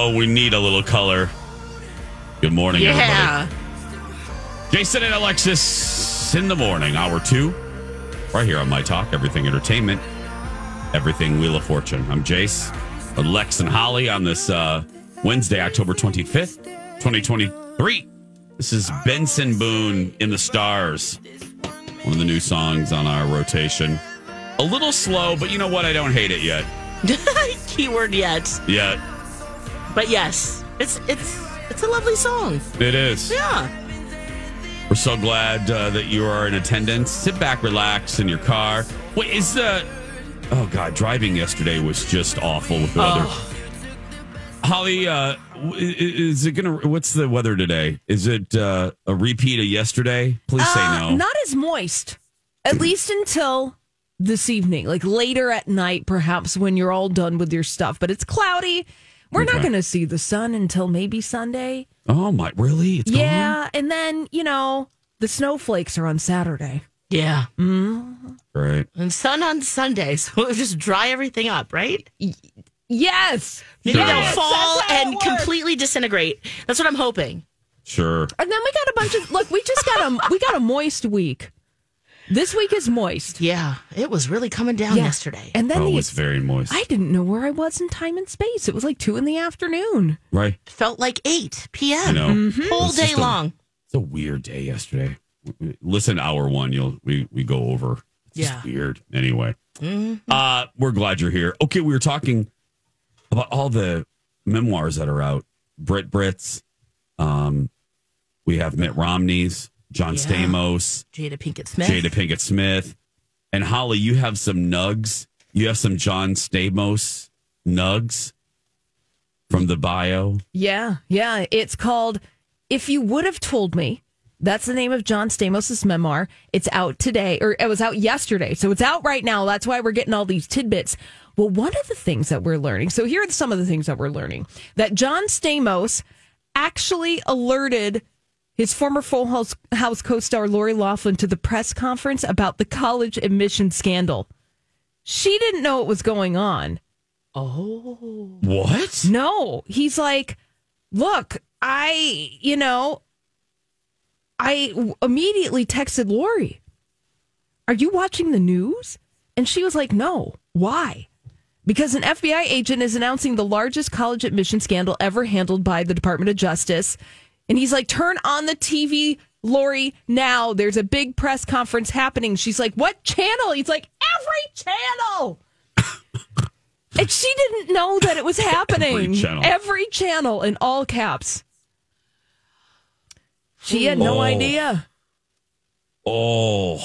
Oh, we need a little color. Good morning, Yeah. everybody. Jason and Alexis in the morning, hour two, right here on My Talk, Everything Entertainment, Everything Wheel of Fortune. I'm Jace, Lex and Holly on this uh, Wednesday, October 25th, 2023. This is Benson Boone in the Stars, one of the new songs on our rotation. A little slow, but you know what? I don't hate it yet. Keyword yet. Yet. But yes, it's it's it's a lovely song. It is. Yeah. We're so glad uh, that you are in attendance. Sit back, relax in your car. Wait, is the oh god, driving yesterday was just awful with the weather. Oh. Holly, uh, is it gonna? What's the weather today? Is it uh, a repeat of yesterday? Please say Uh, no. Not as moist, at least until this evening, like later at night, perhaps when you're all done with your stuff. But it's cloudy. We're not going to see the sun until maybe Sunday. oh my, really? It's gone? yeah, and then you know the snowflakes are on Saturday. Yeah. Mm-hmm. Right. And sun on Sunday, so it'll just dry everything up, right? Yes, Maybe Sure. they'll fall that's how it and works. completely disintegrate. That's what I'm hoping. Sure. and then we got a bunch of look. We just got a we got a moist week. This week is moist. Yeah. It was really coming down Yeah. yesterday. and then Oh, the, it's very moist. I didn't know where I was in time and space. It was like two in the afternoon. right. Felt like 8 I p.m. know. Mm-hmm. Whole day just a- long. It's a weird day yesterday. Listen, hour one, you'll we we go over. It's Yeah. weird. Anyway, uh, we're glad you're here. Okay, we were talking about all the memoirs that are out. Brit Brits. Um, we have Mitt Romney's, John Yeah. Stamos, Jada Pinkett Smith. Jada Pinkett Smith, and Holly. You have some nugs. You have some John Stamos nugs from the bio. Yeah, yeah. It's called If You Would Have Told Me. That's the name of John Stamos's memoir. It's out today, or it was out yesterday. So it's out right now. That's why we're getting all these tidbits. Well, one of the things that we're learning, so here are some of the things that we're learning that John Stamos actually alerted his former Full House, House co star Lori Laughlin to the press conference about the college admission scandal. She didn't know what was going on. Oh. What? No, he's like, look, I, you know, I w- immediately texted Lori, Are you watching the news? And she was like, No. Why? Because an FBI agent is announcing the largest college admission scandal ever handled by the Department of Justice. And he's like, Turn on the TV, Lori, now. There's a big press conference happening. She's like, What channel? He's like, Every channel. And she didn't know that it was happening. channel. Every channel in all caps. She had no Oh. idea. Oh.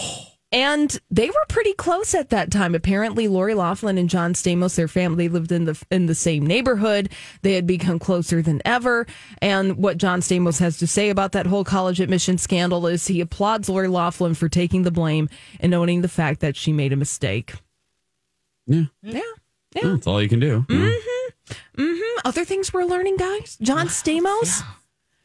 And they were pretty close at that time. Apparently, Lori Laughlin and John Stamos, their family lived in the in the same neighborhood. They had become closer than ever. And what John Stamos has to say about that whole college admission scandal is he applauds Lori Laughlin for taking the blame and owning the fact that she made a mistake. Yeah. Yeah. That's all you can do. Mm-hmm. Mm-hmm. Other things we're learning, guys. John Stamos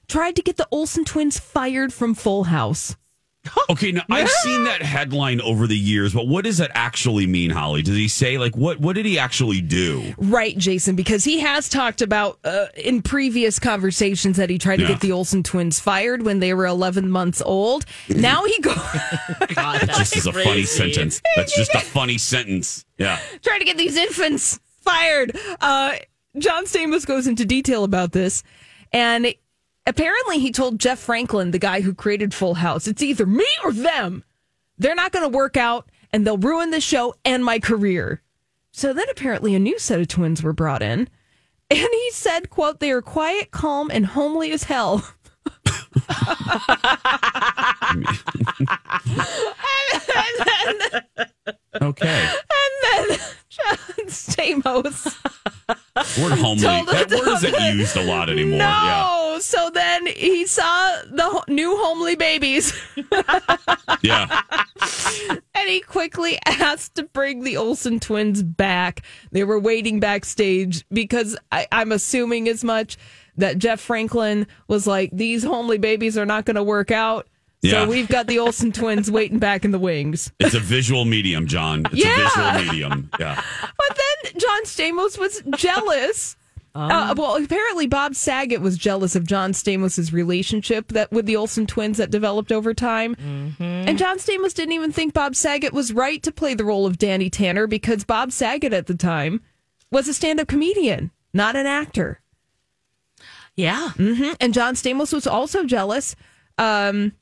tried to get the Olsen twins fired from Full House. Okay, now I've seen that headline over the years, but what does that actually mean, Holly? Does he say like what? What did he actually do? Right, Jason, because he has talked about uh, in previous conversations that he tried to Yeah. get the Olsen twins fired when they were 11 months old. Now he goes God, that's Just as a funny sentence. That's just a funny sentence. Yeah. trying to get these infants fired. Uh, John Stamos goes into detail about this, and apparently he told Jeff Franklin, the guy who created Full House, it's either me or them. They're not going to work out, and they'll ruin the show and my career. So then apparently a new set of twins were brought in, and he said, "quote They are quiet, calm, and homely as hell." Okay. And then John Stamos Word homely. That word isn't used a lot anymore. No. Yeah. So then he saw the ho- new homely babies Yeah. and he quickly asked to bring the Olsen twins back. They were waiting backstage because I, I'm assuming as much that Jeff Franklin was like, these homely babies are not going to work out. Yeah. So we've got the Olsen twins waiting back in the wings. It's a visual medium, John. It's Yeah. a visual medium. Yeah. But then John Stamos was jealous. Uh, well, apparently Bob Saget was jealous of John Stamos' relationship that with the Olsen twins that developed over time. And John Stamos didn't even think Bob Saget was right to play the role of Danny Tanner because Bob Saget at the time was a stand-up comedian, not an actor. Yeah. And John Stamos was also jealous. Um,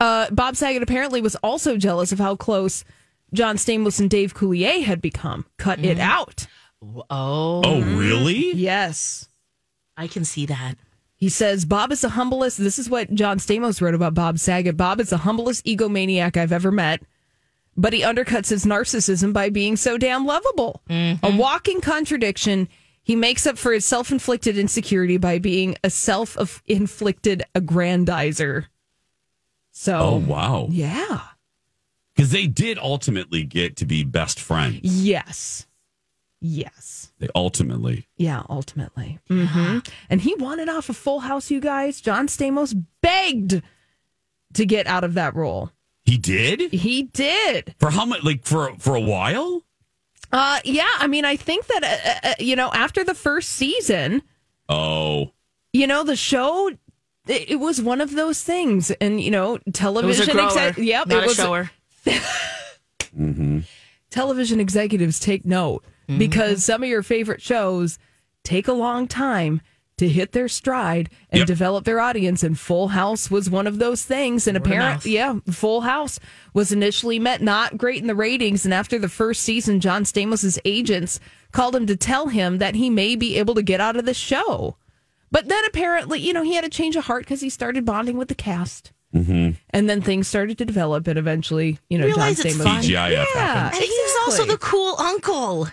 uh, Bob Saget apparently was also jealous of how close John Stamos and Dave Coulier had become. Cut it out. Oh, Oh, really? Yes. I can see that. He says Bob is the humblest. This is what John Stamos wrote about Bob Saget. Bob is the humblest egomaniac I've ever met, but he undercuts his narcissism by being so damn lovable. A walking contradiction. He makes up for his self inflicted insecurity by being a self inflicted aggrandizer. So, Oh, wow. yeah. Because they did ultimately get to be best friends. Yes. Yes. They ultimately. Yeah, ultimately. hmm And he wanted off of Full House, you guys. John Stamos begged to get out of that role. He did? He did. For how much? Like for for a while? Uh, yeah. I mean, I think that uh, uh, you know after the first season, Oh. you know, the show it, it was one of those things, and you know, It was television. a grower. exec- yep, not it a was. shower. Television executives take note Mm-hmm. because some of your favorite shows take a long time to hit their stride and Yep. develop their audience. And Full House was one of those things. And Word of mouth. apparently, yeah, Full House was initially met not great in the ratings. And after the first season, John Stamos' agents called him to tell him that he may be able to get out of the show. But then apparently, you know, he had a change of heart because he started bonding with the cast. Mm-hmm. And then things started to develop, and eventually, you know, Realize John it's Stamos. fun. TGIF Yeah, happened. And he's also the cool uncle.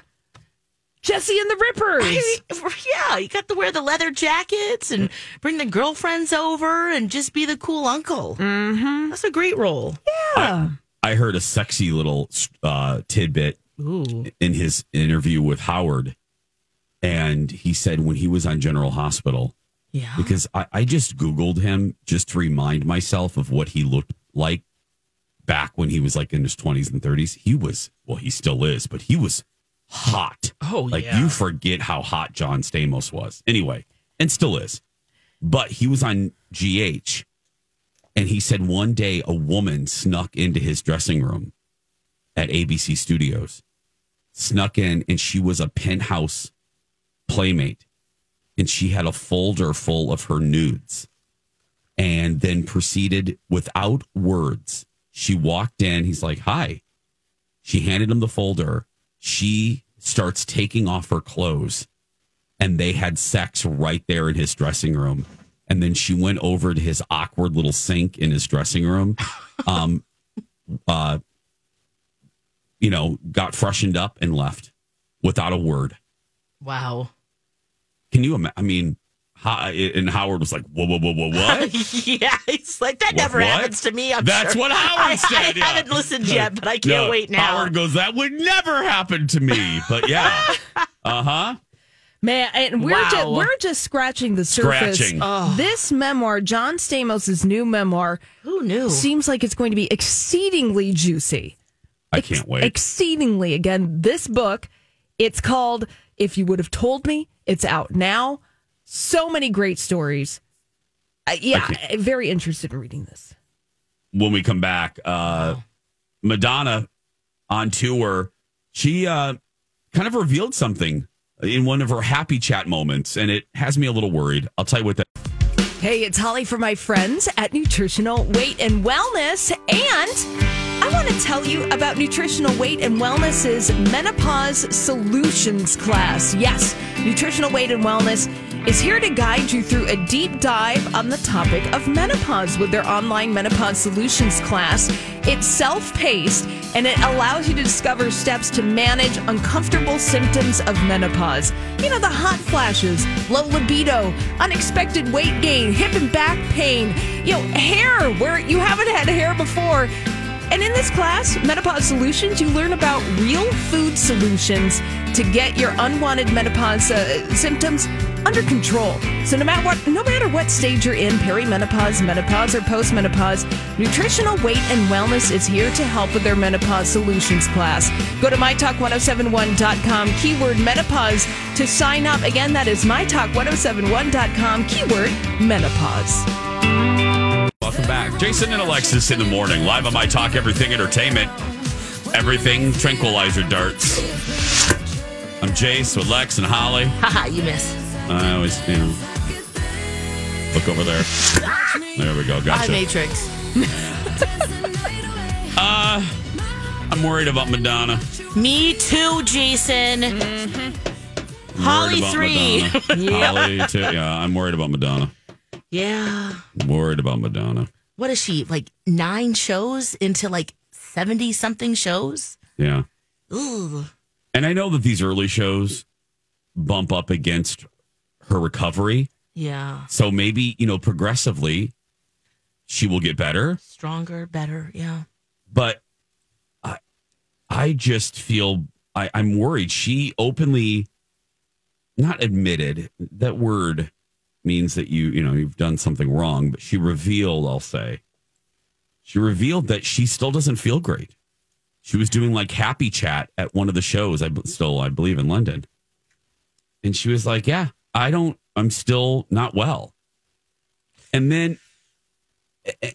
Jesse and the Rippers. I mean, yeah, you got to wear the leather jackets and bring the girlfriends over and just be the cool uncle. Mm-hmm. That's a great role. yeah. I heard a sexy little uh, tidbit Ooh. in his interview with Howard. And he said when he was on General Hospital, Yeah. because I, I just Googled him just to remind myself of what he looked like back when he was like in his 20s and 30s. He was, well, he still is, but he was hot. Oh, like yeah. you forget how hot John Stamos was. Anyway, and still is. But he was on GH and he said one day a woman snuck into his dressing room at ABC Studios, snuck in, and she was a penthouse playmate and she had a folder full of her nudes and then proceeded without words. She walked in. He's like, Hi. She handed him the folder. She starts taking off her clothes and they had sex right there in his dressing room. And then she went over to his awkward little sink in his dressing room. Um, uh, you know, got freshened up and left without a word. Wow. Can you imagine? I mean, and Howard was like, "Whoa, whoa, whoa, whoa, what?" yeah, it's like that What- never what? happens to me. I'm That's sure. what Howard I, said, I yeah. haven't listened yet, but I can't No, wait now. Howard goes, "That would never happen to me." But yeah, uh huh. Man, and we're Wow. just we're just scratching the surface. Scratching. This memoir, John Stamos' new memoir, Who knew? seems like it's going to be exceedingly juicy. I can't wait. Exceedingly. Again, this book, it's called If You Would Have Told Me. It's out now. So many great stories. Uh, yeah, very interested in reading this. when we come back, uh, Madonna on tour, she uh, kind of revealed something in one of her happy chat moments, and it has me a little worried. I'll tell you what that. Hey, it's Holly for my friends at Nutritional Weight and Wellness. And want to tell you about Nutritional Weight and Wellness's Menopause Solutions class. Yes, Nutritional Weight and Wellness is here to guide you through a deep dive on the topic of menopause with their online Menopause Solutions class. It's self paced and it allows you to discover steps to manage uncomfortable symptoms of menopause. You know, the hot flashes, low libido, unexpected weight gain, hip and back pain, you know, hair where you haven't had hair before. And in this class, Menopause Solutions, you learn about real food solutions to get your unwanted menopause uh, symptoms under control. So no matter what, no matter what stage you're in, perimenopause, menopause, or postmenopause, Nutritional Weight and Wellness is here to help with their Menopause Solutions class. Go to mytalk1071.com, keyword menopause to sign up. Again, that is mytalk1071.com, keyword menopause. Welcome back. Jason and Alexis in the morning, live on My Talk Everything Entertainment. Everything tranquilizer darts. I'm Jace with Lex and Holly. Haha, you miss. I always, you know, look over there. There we go. Hi, Gotcha. Matrix. Uh I'm worried about Madonna. Me too, Jason. Worried Holly three. Madonna. Holly too. Yeah, I'm worried about Madonna. Yeah. Worried about Madonna. What is she? Like nine shows into like 70 something shows? Yeah. Ooh. And I know that these early shows bump up against her recovery. Yeah. So maybe, you know, progressively she will get better. Stronger, better. Yeah. But I I just feel I, I'm worried. She openly not admitted that word means that you, you know, you've done something wrong, but she revealed, I'll say, she revealed that she still doesn't feel great. She was doing like happy chat at one of the shows, I still, I believe, in London. And she was like, Yeah, I don't, I'm still not well. And then,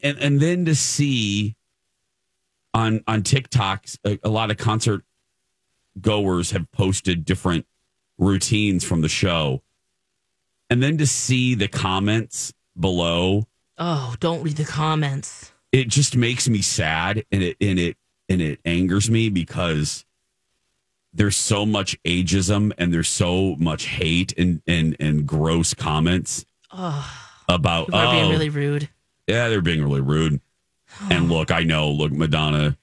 and, and then to see on, on TikTok, a, a lot of concert goers have posted different routines from the show. And then to see the comments below, Oh, don't read the comments. it just makes me sad and it and it and it angers me because there's so much ageism and there's so much hate and and and gross comments about People are being oh, really rude. yeah they're being really rude and oh. look i know look madonna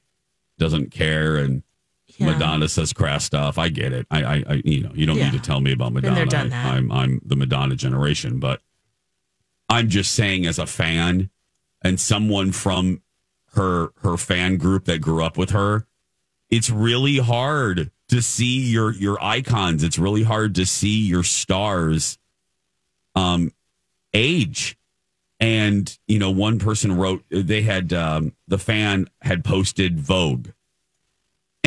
doesn't care and Yeah. madonna says crass stuff. I get it. I i, I you know you don't Yeah. need to tell me about Been madonna. there, done I, I'm, i'm the madonna generation but i'm just saying as a fan and someone from her her fan group that grew up with her it's really hard to see your your icons. It's really hard to see your stars um age. And you know one person wrote they had um the fan had posted vogue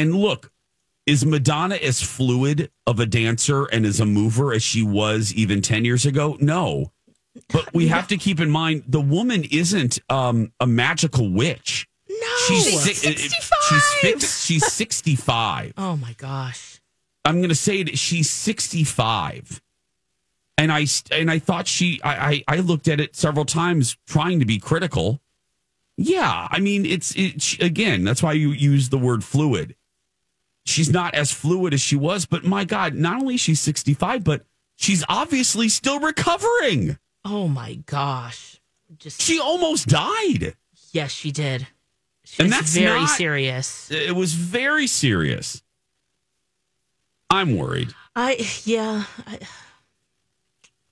and look is madonna as fluid of a dancer and as a mover as she was even 10 years ago no but we have to keep in mind the woman isn't um a magical witch No. she's si- she's fix- she's 65 oh my gosh. I'm going to say it. She's 65, and I and I thought she. I, I I looked at it several times, trying to be critical. Yeah, I mean it's it again. That's why you use the word fluid. She's not as fluid as she was, but my God, not only is she 65, but she's obviously still recovering. Oh my gosh. Just She almost died. yes, she did. She And that's very not- serious. It was very serious. I'm worried. I yeah. I,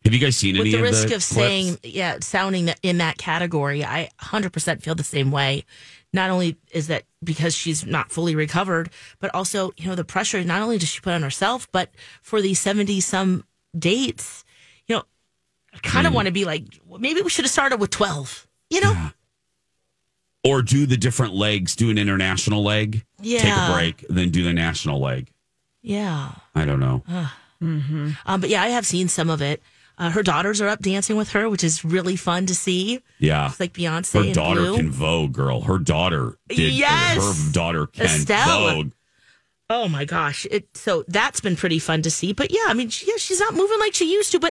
Have you guys seen with any the of risk the of clips? saying yeah sounding in that category i 100% feel the same way not only is that because she's not fully recovered but also you know the pressure not only does she put on herself but for these 70 some dates you know i kind Mm. of want to be like maybe we should have started with 12 you know or do the different legs, do an international leg, yeah. take a break, then do the national leg. yeah I don't know. um, but yeah i have seen some of it uh, her daughters are up dancing with her which is really fun to see Yeah. it's like beyonce Her daughter Blue. can vogue, girl. Her daughter did. Yes. Her daughter can Estere. vogue. Oh my gosh. It so that's been pretty fun to see. But yeah, I mean, she, yeah, she's not moving like she used to, but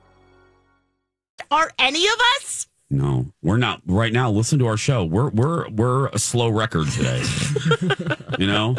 Are any of us? No, we're not right now. Listen to our show. We're we're we're a slow record today. you know.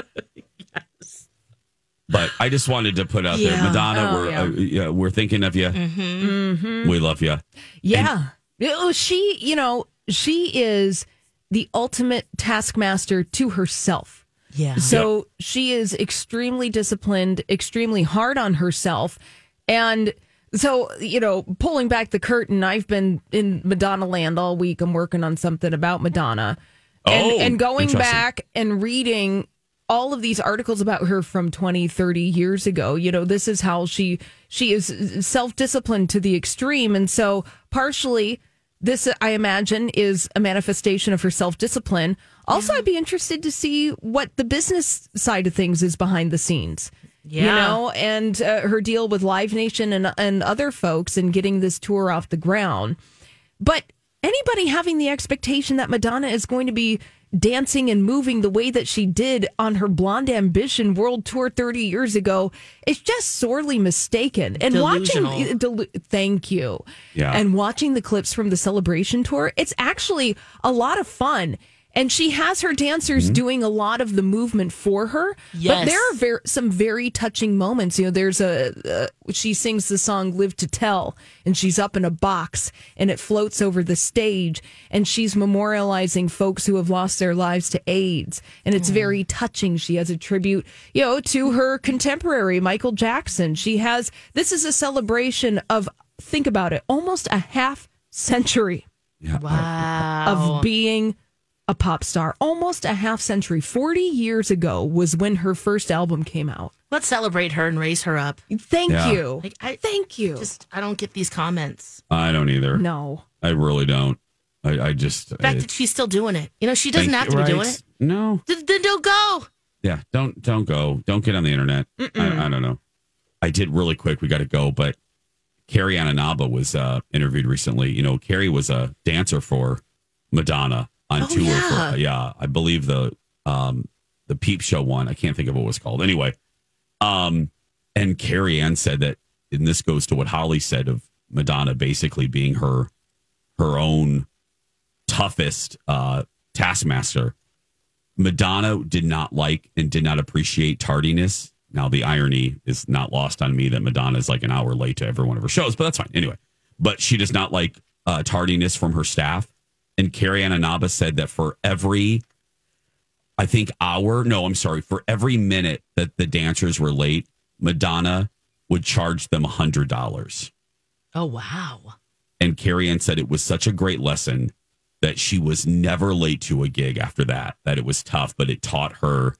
But I just wanted to put out there, Madonna. Oh, we're yeah. uh, yeah, we're thinking of you. Mm-hmm. We love you. Yeah. Oh, she, you know, she is the ultimate taskmaster to herself. Yeah. So she is extremely disciplined, extremely hard on herself. And so, you know, pulling back the curtain, I've been in Madonna land all week. I'm working on something about Madonna. And, Oh, and going back and reading all of these articles about her from 20 30 years ago you know this is how she she is self-disciplined to the extreme. And so partially this i imagine is a manifestation of her self-discipline. Also i'd be interested to see what the business side of things is behind the scenes you Yeah. know and uh, her deal with live nation and and other folks and getting this tour off the ground but anybody having the expectation that Madonna is going to be dancing and moving the way that she did on her Blonde Ambition World Tour 30 years ago is just sorely mistaken. And watching, Delusional. delu- thank you. Yeah. And watching the clips from the celebration tour, it's actually a lot of fun. And she has her dancers doing a lot of the movement for her. Yes. But there are ver- some very touching moments. You know, there's a, uh, she sings the song Live to Tell, and she's up in a box and it floats over the stage, and she's memorializing folks who have lost their lives to AIDS. And it's very touching. She has a tribute, you know, to her contemporary, Michael Jackson. She has, this is a celebration of, think about it, almost a half century Yeah. Wow. of being a pop star. Almost a half century. 40 years ago was when her first album came out. Let's celebrate her and raise her up. Thank Yeah. you. Like, I Thank you. just I don't get these comments. I don't either. no. I really don't. I, I just The fact I- that she's still doing it. You know, she doesn't have to you, be doing it. No. Then then don't go. Yeah. Don't don't go. Don't get on the internet. I, I don't know. I did really quick. We got to go, but Carrie Ann Inaba was uh, interviewed recently. You know, Carrie was a dancer for Madonna on Oh, tour. yeah. For, yeah, I believe the um, the Peep Show one. I can't think of what it was called. Anyway, um, and Carrie Ann said that, and this goes to what Holly said of Madonna basically being her her own toughest uh, taskmaster. Madonna did not like and did not appreciate tardiness. Now, the irony is not lost on me that Madonna is like an hour late to every one of her shows, but that's fine. Anyway, but she does not like uh, tardiness from her staff. And Carrie Ann Inaba said that for every, I think, hour, no, I'm sorry, for every minute that the dancers were late, Madonna would charge them $100. Oh wow. And Carrie Ann said it was such a great lesson that she was never late to a gig after that, that it was tough, but it taught her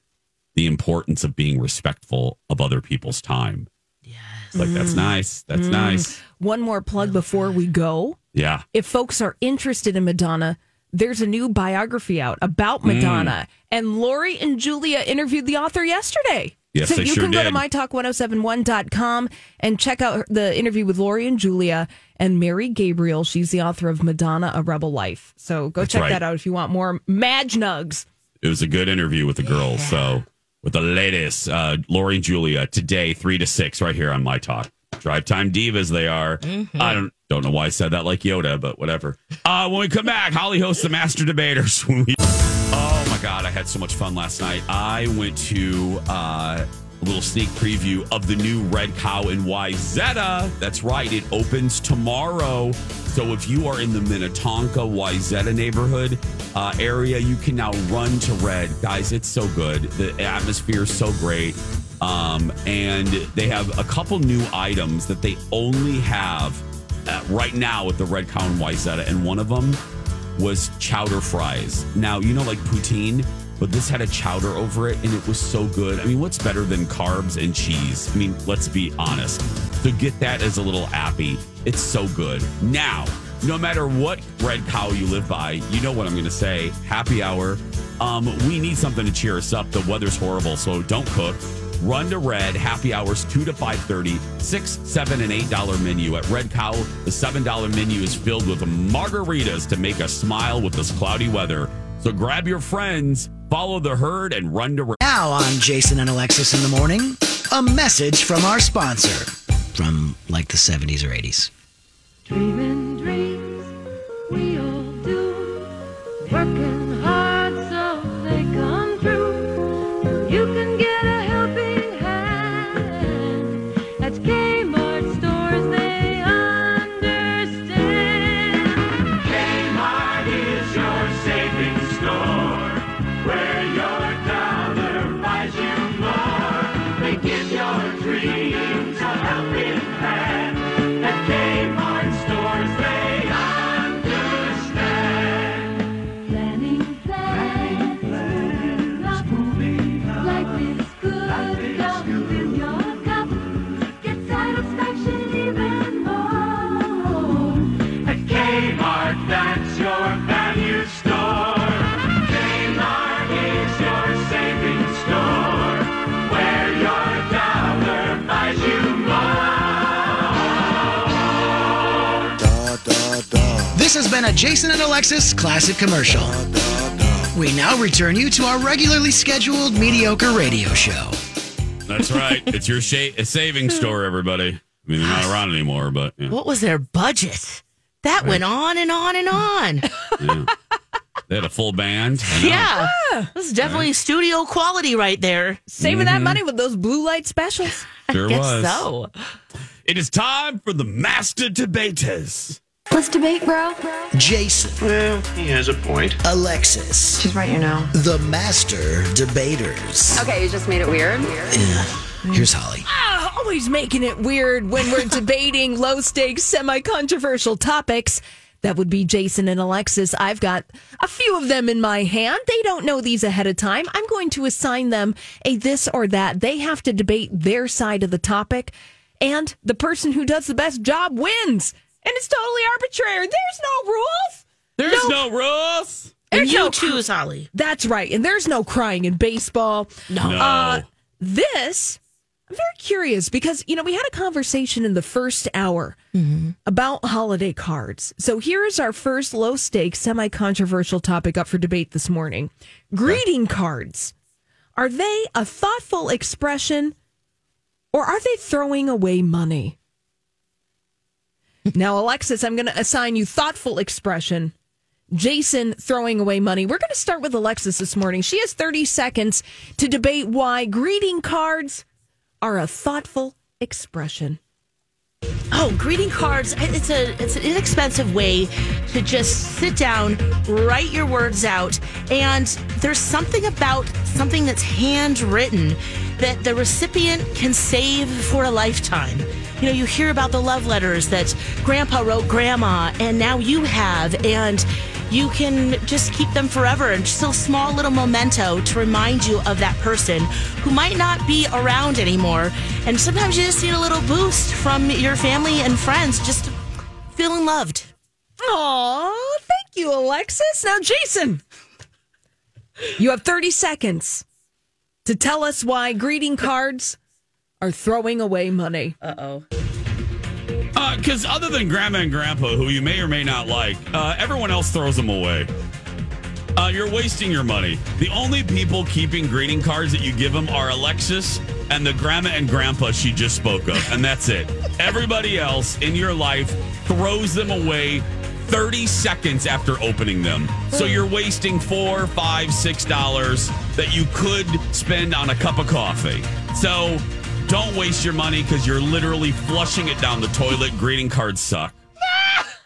the importance of being respectful of other people's time. Yes. Like, that's nice. That's nice. One more plug before we go. Yeah. If folks are interested in Madonna, there's a new biography out about Mm. Madonna. And Lori and Julia interviewed the author yesterday. Yes, so they you sure can go to mytalk1071.com and check out the interview with Lori and Julia and Mary Gabriel. She's the author of Madonna, A Rebel Life. So go check right. that out if you want more Madge Nugs. It was a good interview with the girls. So, with the latest, uh, Lori and Julia today, three to six, right here on My Talk. Drive time divas, they are. I don't don't know why I said that like Yoda, but whatever. Uh, when we come back, Holly hosts the Master Debaters. Oh my God, I had so much fun last night. I went to uh, a little sneak preview of the new Red Cow in Wayzata. That's right, it opens tomorrow. So if you are in the Minnetonka, Wayzata neighborhood uh, area, you can now run to Red. Guys, it's so good. The atmosphere is so great. Um, and they have a couple new items that they only have uh, right now at the Red Cow in Wayzata. And one of them was chowder fries. Now, you know, like poutine, but this had a chowder over it and it was so good. I mean, what's better than carbs and cheese? I mean, let's be honest. So get that as a little appy. It's so good. Now, no matter what red cow you live by, you know what I'm going to say. Happy hour. Um, we need something to cheer us up. The weather's horrible, so don't cook. Run to Red, happy hours 2 to 5.30, 6 7 and $8 menu. At Red Cow, the $7 menu is filled with margaritas to make us smile with this cloudy weather. So grab your friends, follow the herd, and run to Red. Now on Jason and Alexis in the morning, a message from our sponsor from like the 70s or 80s. Dreaming dreams This has been a Jason and Alexis classic commercial. We now return you to our regularly scheduled mediocre radio show. That's right. it's your sha- savings store, everybody. I mean, they're not around anymore, but yeah. What was their budget? That went on and on and on. yeah. They had a full band. I yeah. This is definitely studio quality right there. Saving that mm-hmm. money with those blue light specials. Sure Guess was. so. It is time for the Master Debaters. Let's debate, bro. Jason, Well, he has a point. Alexis, She's right, you know. the master debaters. Okay, you just made it weird. Here's Holly. Ah, always making it weird when we're debating low stakes, semi controversial topics. That would be Jason and Alexis. I've got a few of them in my hand. They don't know these ahead of time. I'm going to assign them a this or that. They have to debate their side of the topic, and the person who does the best job wins. And it's totally arbitrary. There's no rules. There's no, rules. And There's you no choose, Holly. That's right. And there's no crying in baseball. No. No. Uh, this, I'm very curious because, you know, we had a conversation in the first hour about holiday cards. So here is our first low stakes, semi controversial topic up for debate this morning greeting cards. Are they a thoughtful expression or are they throwing away money? Now, Alexis, I'm going to assign you thoughtful expression. Jason throwing away money. We're going to start with Alexis this morning. She has 30 seconds to debate why greeting cards are a thoughtful expression. Oh, greeting cards. It's a it's an inexpensive way to just sit down, write your words out, and there's something about something that's handwritten that the recipient can save for a lifetime. You know, you hear about the love letters that grandpa wrote grandma and now you have and you can just keep them forever and a small little memento to remind you of that person who might not be around anymore. And sometimes you just need a little boost from your family and friends just feeling loved. Aw, thank you, Alexis. Now, Jason, you have 30 seconds to tell us why greeting cards are throwing away money. Uh oh. Because other than grandma and grandpa, who you may or may not like, uh, everyone else throws them away. Uh, you're wasting your money. The only people keeping greeting cards that you give them are Alexis and the grandma and grandpa she just spoke of, and that's it. Everybody else in your life throws them away 30 seconds after opening them. So you're wasting four, five, six dollars that you could spend on a cup of coffee. So don't waste your money because you're literally flushing it down the toilet. Greeting cards suck.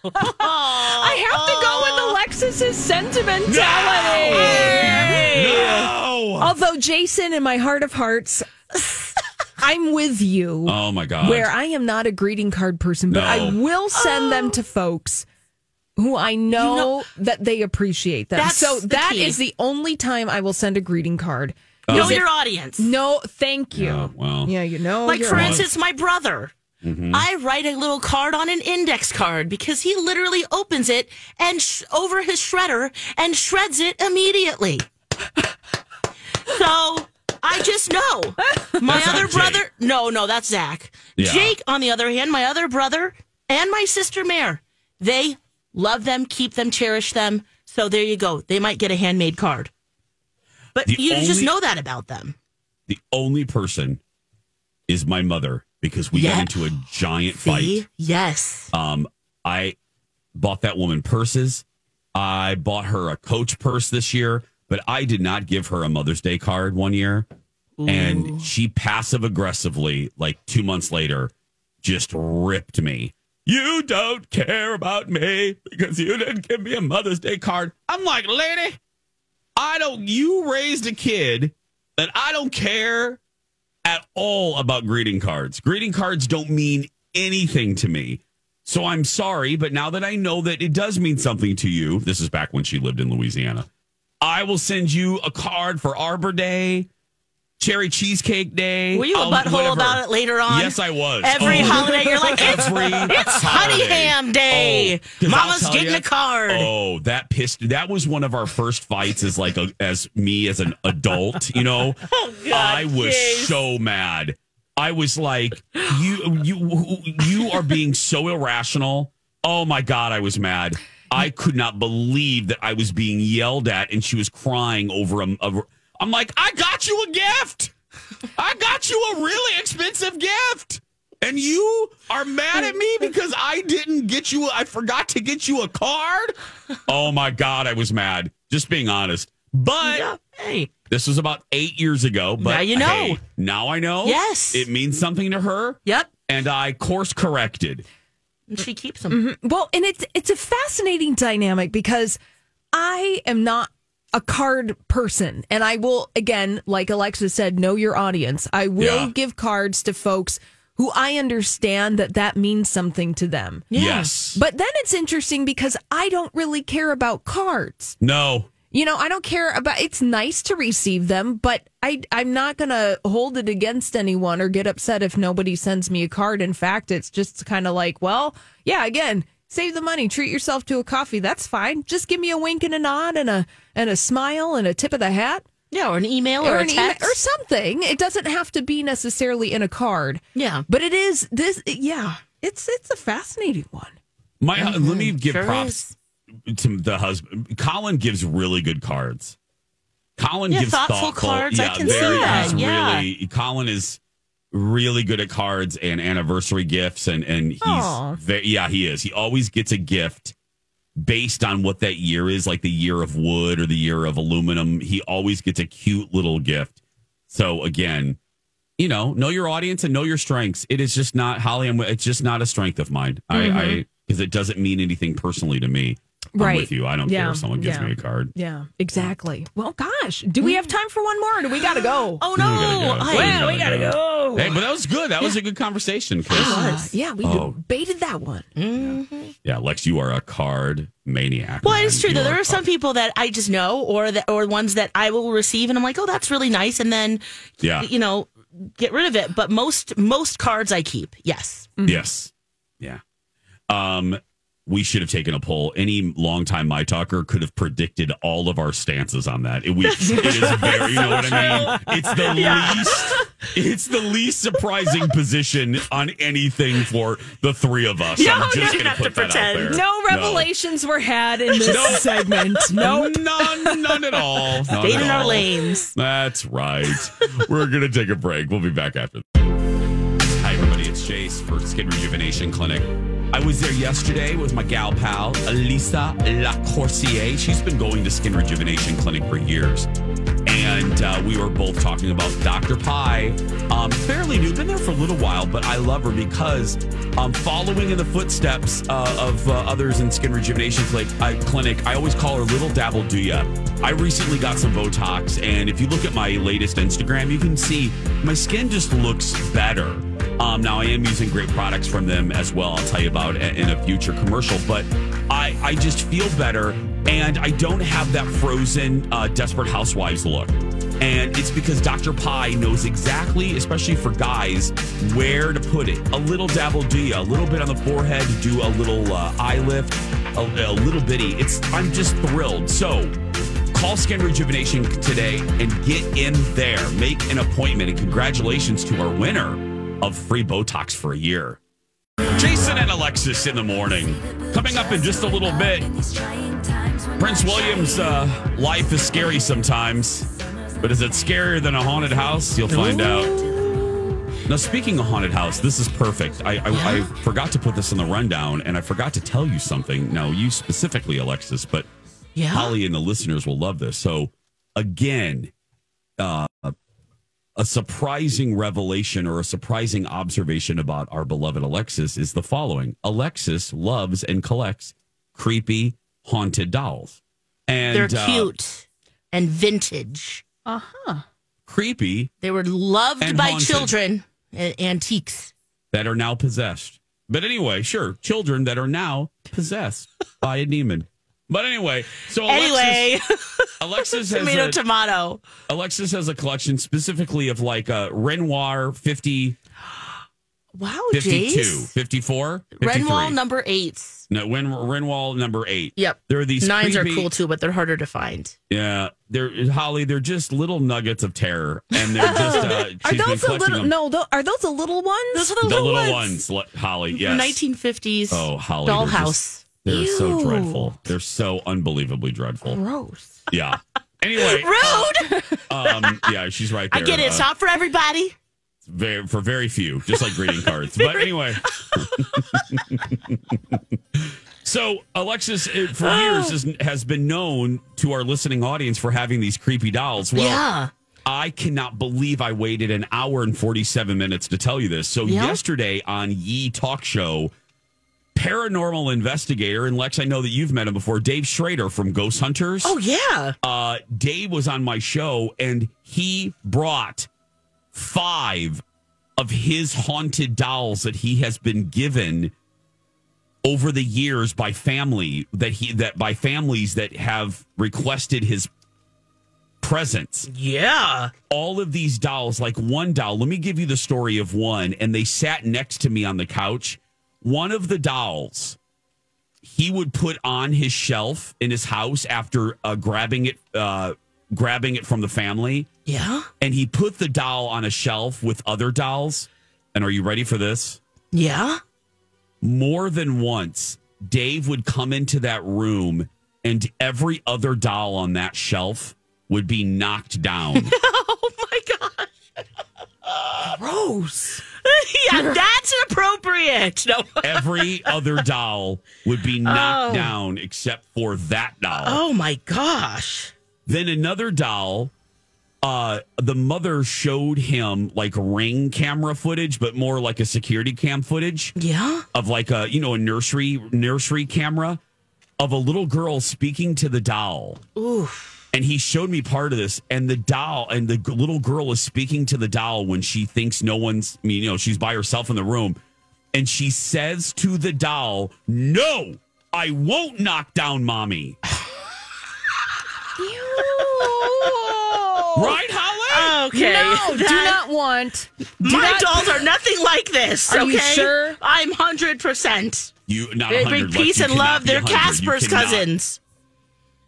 I have to go with Alexis's sentimentality. No! Although Jason, in my heart of hearts, I'm with you. Oh my god. where I am not a greeting card person, but I will send them oh. to folks who I know, know- that they appreciate them. That's so the that key. is the only time I will send a greeting card. Know your audience. No, thank you. Oh, well. Yeah, you know. like for audience. instance, my brother. Mm-hmm. I write a little card on an index card because he literally opens it and sh- over his shredder and shreds it immediately. so I just know my That's other brother. No, no, that's Zach. Yeah. Jake, on the other hand, my other brother and my sister Mare, they love them, keep them, cherish them. So there you go. They might get a handmade card, but The you just know that about them. the only person is my mother because we Yeah. got into a giant See? fight. Yes. Um, I bought that woman purses. I bought her a coach purse this year, but I did not give her a Mother's Day card one year. And she passive aggressively, like two months later, just ripped me. You don't care about me because you didn't give me a Mother's Day card. I'm like, lady, I don't, you raised a kid that I don't care at all about greeting cards. Greeting cards don't mean anything to me. So I'm sorry, but now that I know that it does mean something to you, this is back when she lived in Louisiana. I will send you a card for Arbor Day, Cherry Cheesecake Day. Were you a um, butthole whatever. about it later on? Yes, I was. Every Oh. holiday, you're like, it's, Every it's Honey. Ham Day. Oh, Mama's getting ya- a card. Oh, that pissed. That was one of our first fights as like a, as me as an adult. You know, Oh, I was so mad. I was like, you you you are being so irrational. Oh my god, I was mad. I could not believe that I was being yelled at, and she was crying over a. a I'm like, I got you a gift. I got you a really expensive gift. And you are mad at me because I didn't get you, I forgot to get you a card? Oh my God, I was mad. Just being honest. But Yeah. Hey, this was about eight years ago. But Now you know. hey, now I know. Yes. It means something to her. yep. And I course corrected. And she keeps them. Mm-hmm. Well, and it's it's a fascinating dynamic because I am not a card person, and I will again, like Alexa said, know your audience. I will Yeah. give cards to folks who I understand that that means something to them. Yes. But then it's interesting because I don't really care about cards. no. You know, I don't care about it's nice to receive them, but I I'm not going to hold it against anyone or get upset if nobody sends me a card. In fact, it's just kind of like, well, yeah, again, save the money, treat yourself to a coffee. That's fine. Just give me a wink and a nod and a and a smile and a tip of the hat Yeah, or an email or, a an email text. or something. It doesn't have to be necessarily in a card. yeah. But it is this yeah, it's it's a fascinating one. My let me mm-hmm. give Sure props is. to the husband. Colin gives really good cards. Colin Yeah, gives thoughtful cards. I can see very- that. Yeah. Really, Colin is really good at cards and anniversary gifts, and and he's Aw. ve- yeah, he is. He always gets a gift based on what that year is, like the year of wood or the year of aluminum. He always gets a cute little gift. So again, you know, know your audience and know your strengths. It is just not Holly. I'm, it's just not a strength of mine. I, I mm-hmm. because it doesn't mean anything personally to me. I'm Right. with you. I don't Yeah, care if someone gives yeah. me a card. Yeah, exactly. Well, gosh, do we have time for one more or do we got to go? Oh We gotta no! go. I- Well, we gotta go. Hey, but that was good. That was a good conversation. 'cause- Uh, yeah, we Oh. debated that one. yeah, Lex, you are a card maniac. Well, it's true You though. There are some people that I just know, or that, or ones that I will receive, and I'm like, oh, that's really nice, and then, Yeah. you know, get rid of it. But most most cards I keep. Yes. Yes. Yeah. Um, we should have taken a poll. Any longtime my talker could have predicted all of our stances on that. It, we, it is very, you know what I mean? It's the least, it's the least surprising position on anything for the three of us. No, I'm just don't going to have to put that out pretend. there. No revelations were had in this No. segment. No, none, none at all. None Stayed at in our lanes. That's right. We're going to take a break. We'll be back after. Hi, everybody. It's Jace for Skin Rejuvenation Clinic. I was there yesterday with my gal pal, Elisa Lacourcier. She's been going to Skin Rejuvenation Clinic for years. And uh, we were both talking about Dr. Pie. Um, fairly new, been there for a little while, but I love her because um, following in the footsteps uh, of uh, others in Skin Rejuvenation Clinic, uh, I always call her Little Dabble Do Ya. I recently got some Botox, and if you look at my latest Instagram, you can see my skin just looks better. Um, now I am using great products from them as well. I'll tell you about in a future commercial, but I, I just feel better and I don't have that frozen uh, Desperate Housewives look. And it's because Dr. Pie knows exactly, especially for guys, where to put it. A little dabble do a little bit on the forehead do a little uh, eye lift, a, a little bitty. It's I'm just thrilled. So Call Skin Rejuvenation today and get in there. Make an appointment. And congratulations to our winner of free Botox for a year. Jason and Alexis in the morning. Coming up in just a little bit. Prince William's uh, life is scary sometimes, but is it scarier than a haunted house? You'll find out. Now, speaking of haunted house, this is perfect. I, I, I forgot to put this in the rundown, and I forgot to tell you something. Now, you specifically, Alexis, but Yeah. Holly and the listeners will love this. So, again, uh, a surprising revelation or a surprising observation about our beloved Alexis is the following Alexis loves and collects creepy, haunted dolls. And They're uh, cute and vintage. Uh huh. creepy They were loved by haunted. children. A- antiques. that are now possessed. But anyway, sure, children that are now possessed by a demon. But anyway, so Alexis, Anyway, Alexis has tomato, a, tomato. Alexis has a collection specifically of like uh, Renwal 50, Wow, 52, Jace. 54, Renwal 53. number eight. No, Ren, Renwal number eight. Yep. There are these Nines creepy- are cool too, but they're harder to find. Yeah, they're Holly. They're just little nuggets of terror, and they're just. Uh, Are those the collecting little? them. No, are those the little ones? Those are the, the little, little ones. ones, Holly. Yes. 1950s Oh, Holly. dollhouse. They're, so dreadful. They're so unbelievably dreadful. Gross. Yeah. Anyway, Rude. um, yeah, she's right there. I get it. Uh, It's not for everybody. very, for very few, just like greeting cards. But anyway. so Alexis, uh, for years, is, has been known to our listening audience for having these creepy dolls. Well, yeah. I cannot believe I waited an hour and 47 minutes to tell you this. So, Yeah. yesterday on Yee Talk Show, paranormal investigator, and Lex, I know that you've met him before, Dave Schrader from Ghost Hunters. Oh yeah. Uh, Dave was on my show and he brought five of his haunted dolls that he has been given over the years by family that he that by families that have requested his presence Yeah. all of these dolls, like one doll, let me give you the story of one. And they sat next to me on the couch. One of the dolls, he would put on his shelf in his house after uh, grabbing it, uh, grabbing it from the family. Yeah. And he put the doll on a shelf with other dolls. And are you ready for this? Yeah. More than once, Dave would come into that room and every other doll on that shelf would be knocked down. Oh my god. Gross. yeah, that's inappropriate. No. every other doll would be knocked down except for that doll. Oh my gosh. Then another doll, uh, the mother showed him like ring camera footage, but more like a security cam footage Yeah. of like a you know a nursery nursery camera of a little girl speaking to the doll. Oof. And he showed me part of this, and the doll and the little girl is speaking to the doll when she thinks no one's, I mean, you know, she's by herself in the room. And she says to the doll, No, I won't knock down mommy. Right, Holly? Okay. No, do not want. Do My not- dolls are nothing like this. Are okay? you sure? I'm hundred percent. You not They 100, bring peace and love. They're Casper's cannot. cousins.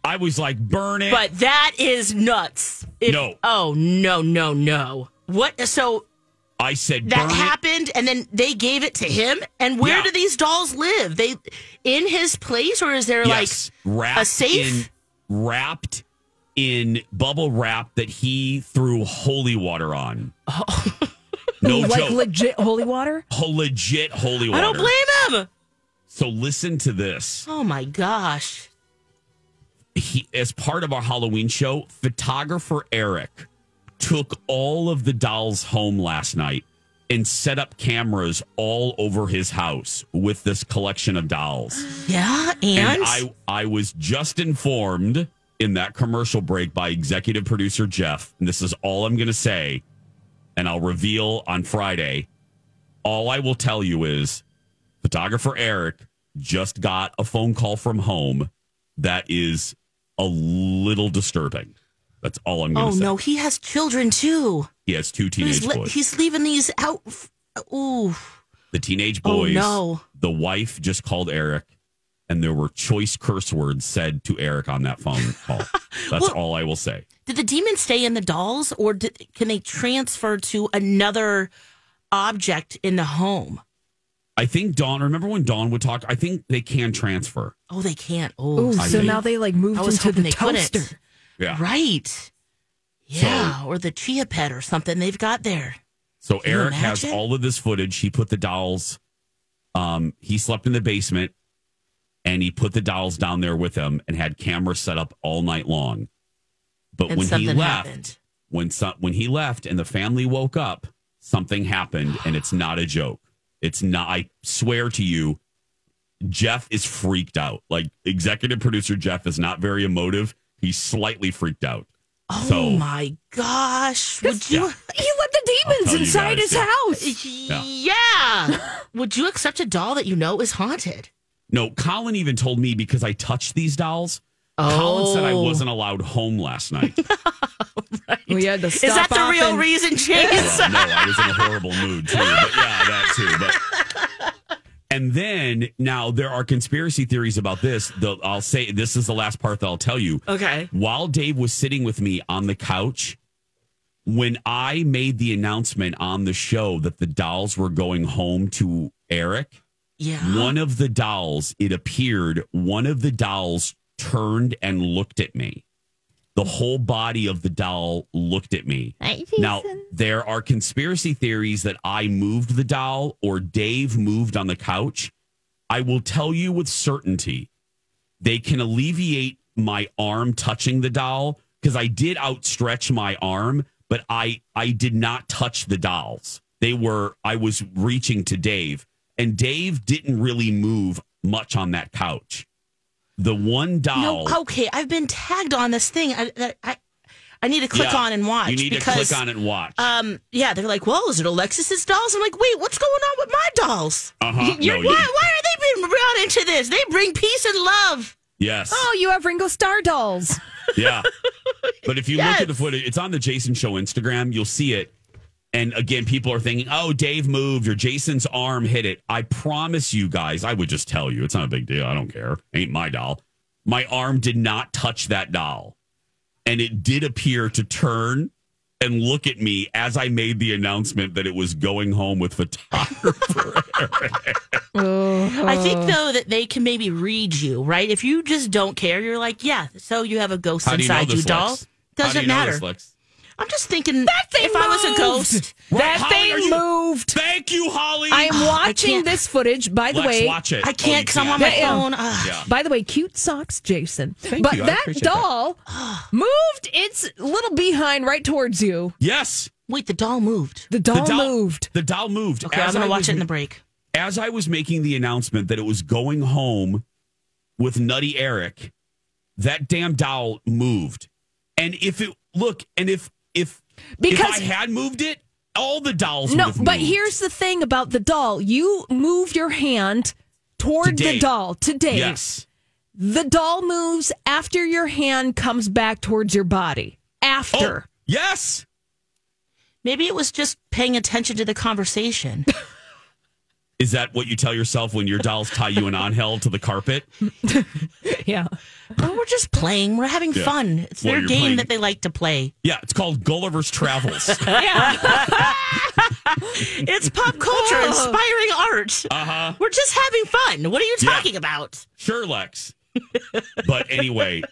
I was like, burn it. But that is nuts. If- No. Oh no no no. What? So I said, that burn it. happened, and then they gave it to him. And where Yeah. do these dolls live? They in his place, or is there Yes, like wrapped a safe? in wrapped in bubble wrap that he threw holy water on. Oh. No like joke. legit holy water. Ho- legit holy water. I don't blame him. So listen to this. Oh my gosh. He, as part of our Halloween show, photographer Eric took all of the dolls home last night and set up cameras all over his house with this collection of dolls. Yeah, and, I, I was just informed in that commercial break by executive producer Jeff, and this is all I'm going to say, and I'll reveal on Friday. All I will tell you is photographer Eric just got a phone call from home that is a little disturbing. That's all I'm going oh to say. no, he has children too. He has two teenage He's, li- boys. he's leaving these out. Ooh, the teenage Oh, boys. no. The wife just called Eric, and there were choice curse words said to Eric on that phone call. That's Well- all I will say. did the demons stay in the dolls, or did, can they transfer to another object in the home? I think Dawn. Remember when Dawn would talk? I think they can transfer. Oh, they can't. Oh, Oh, I so think- now they like moved I into the toaster. Yeah. right. Yeah, or the chia pet or something they've got there. So Can Eric has all of this footage. He put the dolls. Um, he slept in the basement, and he put the dolls down there with him, and had cameras set up all night long. But And when he left, happened. when so, when he left, and the family woke up, something happened, and it's not a joke. It's not. I swear to you, Jeff is freaked out. Like executive producer Jeff is not very emotive. He's slightly freaked out. Oh So- my gosh! Would you? Yeah. He let the demons inside guys, his yeah. house. Yeah. Would you accept a doll that you know is haunted? No, Colin even told me because I touched these dolls. Colin said I Oh. wasn't allowed home last night. We had to stop Is that the real and- reason, Jace? Well, no, I was in a horrible mood too. But yeah, that too. But and then now there are conspiracy theories about this. The, I'll say this is the last part that I'll tell you. Okay. While Dave was sitting with me on the couch, when I made the announcement on the show that the dolls were going home to Eric, Yeah. one of the dolls, it appeared, one of the dolls turned and looked at me. The whole body of the doll looked at me. Now, there are conspiracy theories that I moved the doll or Dave moved on the couch. I will tell you with certainty, they can alleviate my arm touching the doll because I did outstretch my arm, but I I did not touch the dolls. They were I was reaching to Dave, and Dave didn't really move much on that couch. The one doll. No, okay. I've been tagged on this thing. I, I, I need to click Yeah, on and watch. You need because, to click on and watch. Um, yeah, they're like, well, is it Alexis's dolls? I'm like, wait, what's going on with my dolls? Uh-huh. You're, No, why, you- why are they being brought into this? They bring peace and love. yes. Oh, you have Ringo Starr dolls. Yeah. But if you look at the footage, it's on the Jason Show Instagram. You'll see it. And again, people are thinking, oh, Dave moved or Jason's arm hit it. I promise you guys, I would just tell you, it's not a big deal. I don't care. Ain't my doll. My arm did not touch that doll. And it did appear to turn and look at me as I made the announcement that it was going home with photographer. I think though that they can maybe read you, right? If you just don't care, you're like, yeah. So you have a ghost How do you know inside you, this, doll. Lex? How do Doesn't you know matter. This, Lex? I'm just thinking That thing if I was a moved. ghost. that Holly, thing you- moved. Thank you, Holly. I am watching this footage. By the Lex, way, watch it. I Oh, can't you because I'm on my Yeah. phone. Yeah. By the way, cute socks, Jason. Thank but you. I that appreciate that. doll moved its little behind right towards you. Yes. Wait, the doll moved. The doll, moved. The doll moved. Okay, As I'm gonna I watch was- it in the break. As I was making the announcement that it was going home with Nutty Eric, that damn doll moved. And if it look, and if if Because- if I had moved it, all the dolls No, would have but moved. here's the thing about the doll. You move your hand toward To the doll to Dave. yes. The doll moves after your hand comes back towards your body. Oh, After. yes. Maybe it was just paying attention to the conversation. Is that what you tell yourself when your dolls tie you an angel to the carpet? Yeah. well, we're just playing. We're having Yeah. fun. It's Well, their you're game playing- that they like to play. Yeah, it's called Gulliver's Travels. Yeah, It's pop culture, inspiring art. Uh huh. We're just having fun. What are you Yeah. talking about? Sure, Lex. but anyway,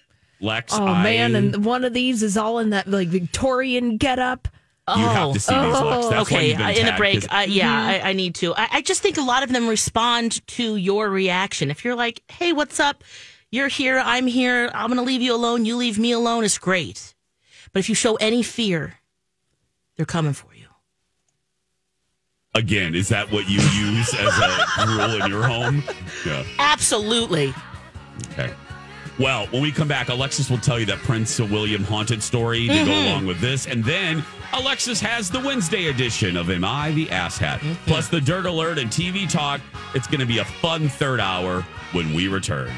Lex. Oh I, man, and one of these is all in that like Victorian getup. You have to see these, Lex. That's why okay, you've been uh, in a break. Uh, yeah, I, I need to. I, I just think a lot of them respond to your reaction. If you're like, "Hey, what's up? You're here. I'm here. I'm going to leave you alone. You leave me alone." It's great. But if you show any fear, they're coming for you. Again, is that what you use as a rule in your home? Yeah. Absolutely. Okay. Well, when we come back, Alexis will tell you that Prince William haunted story to go Mhm. along with this. And then Alexis has the Wednesday edition of Am I the Asshat? Plus the Dirt Alert and TV Talk. It's going to be a fun third hour when we return.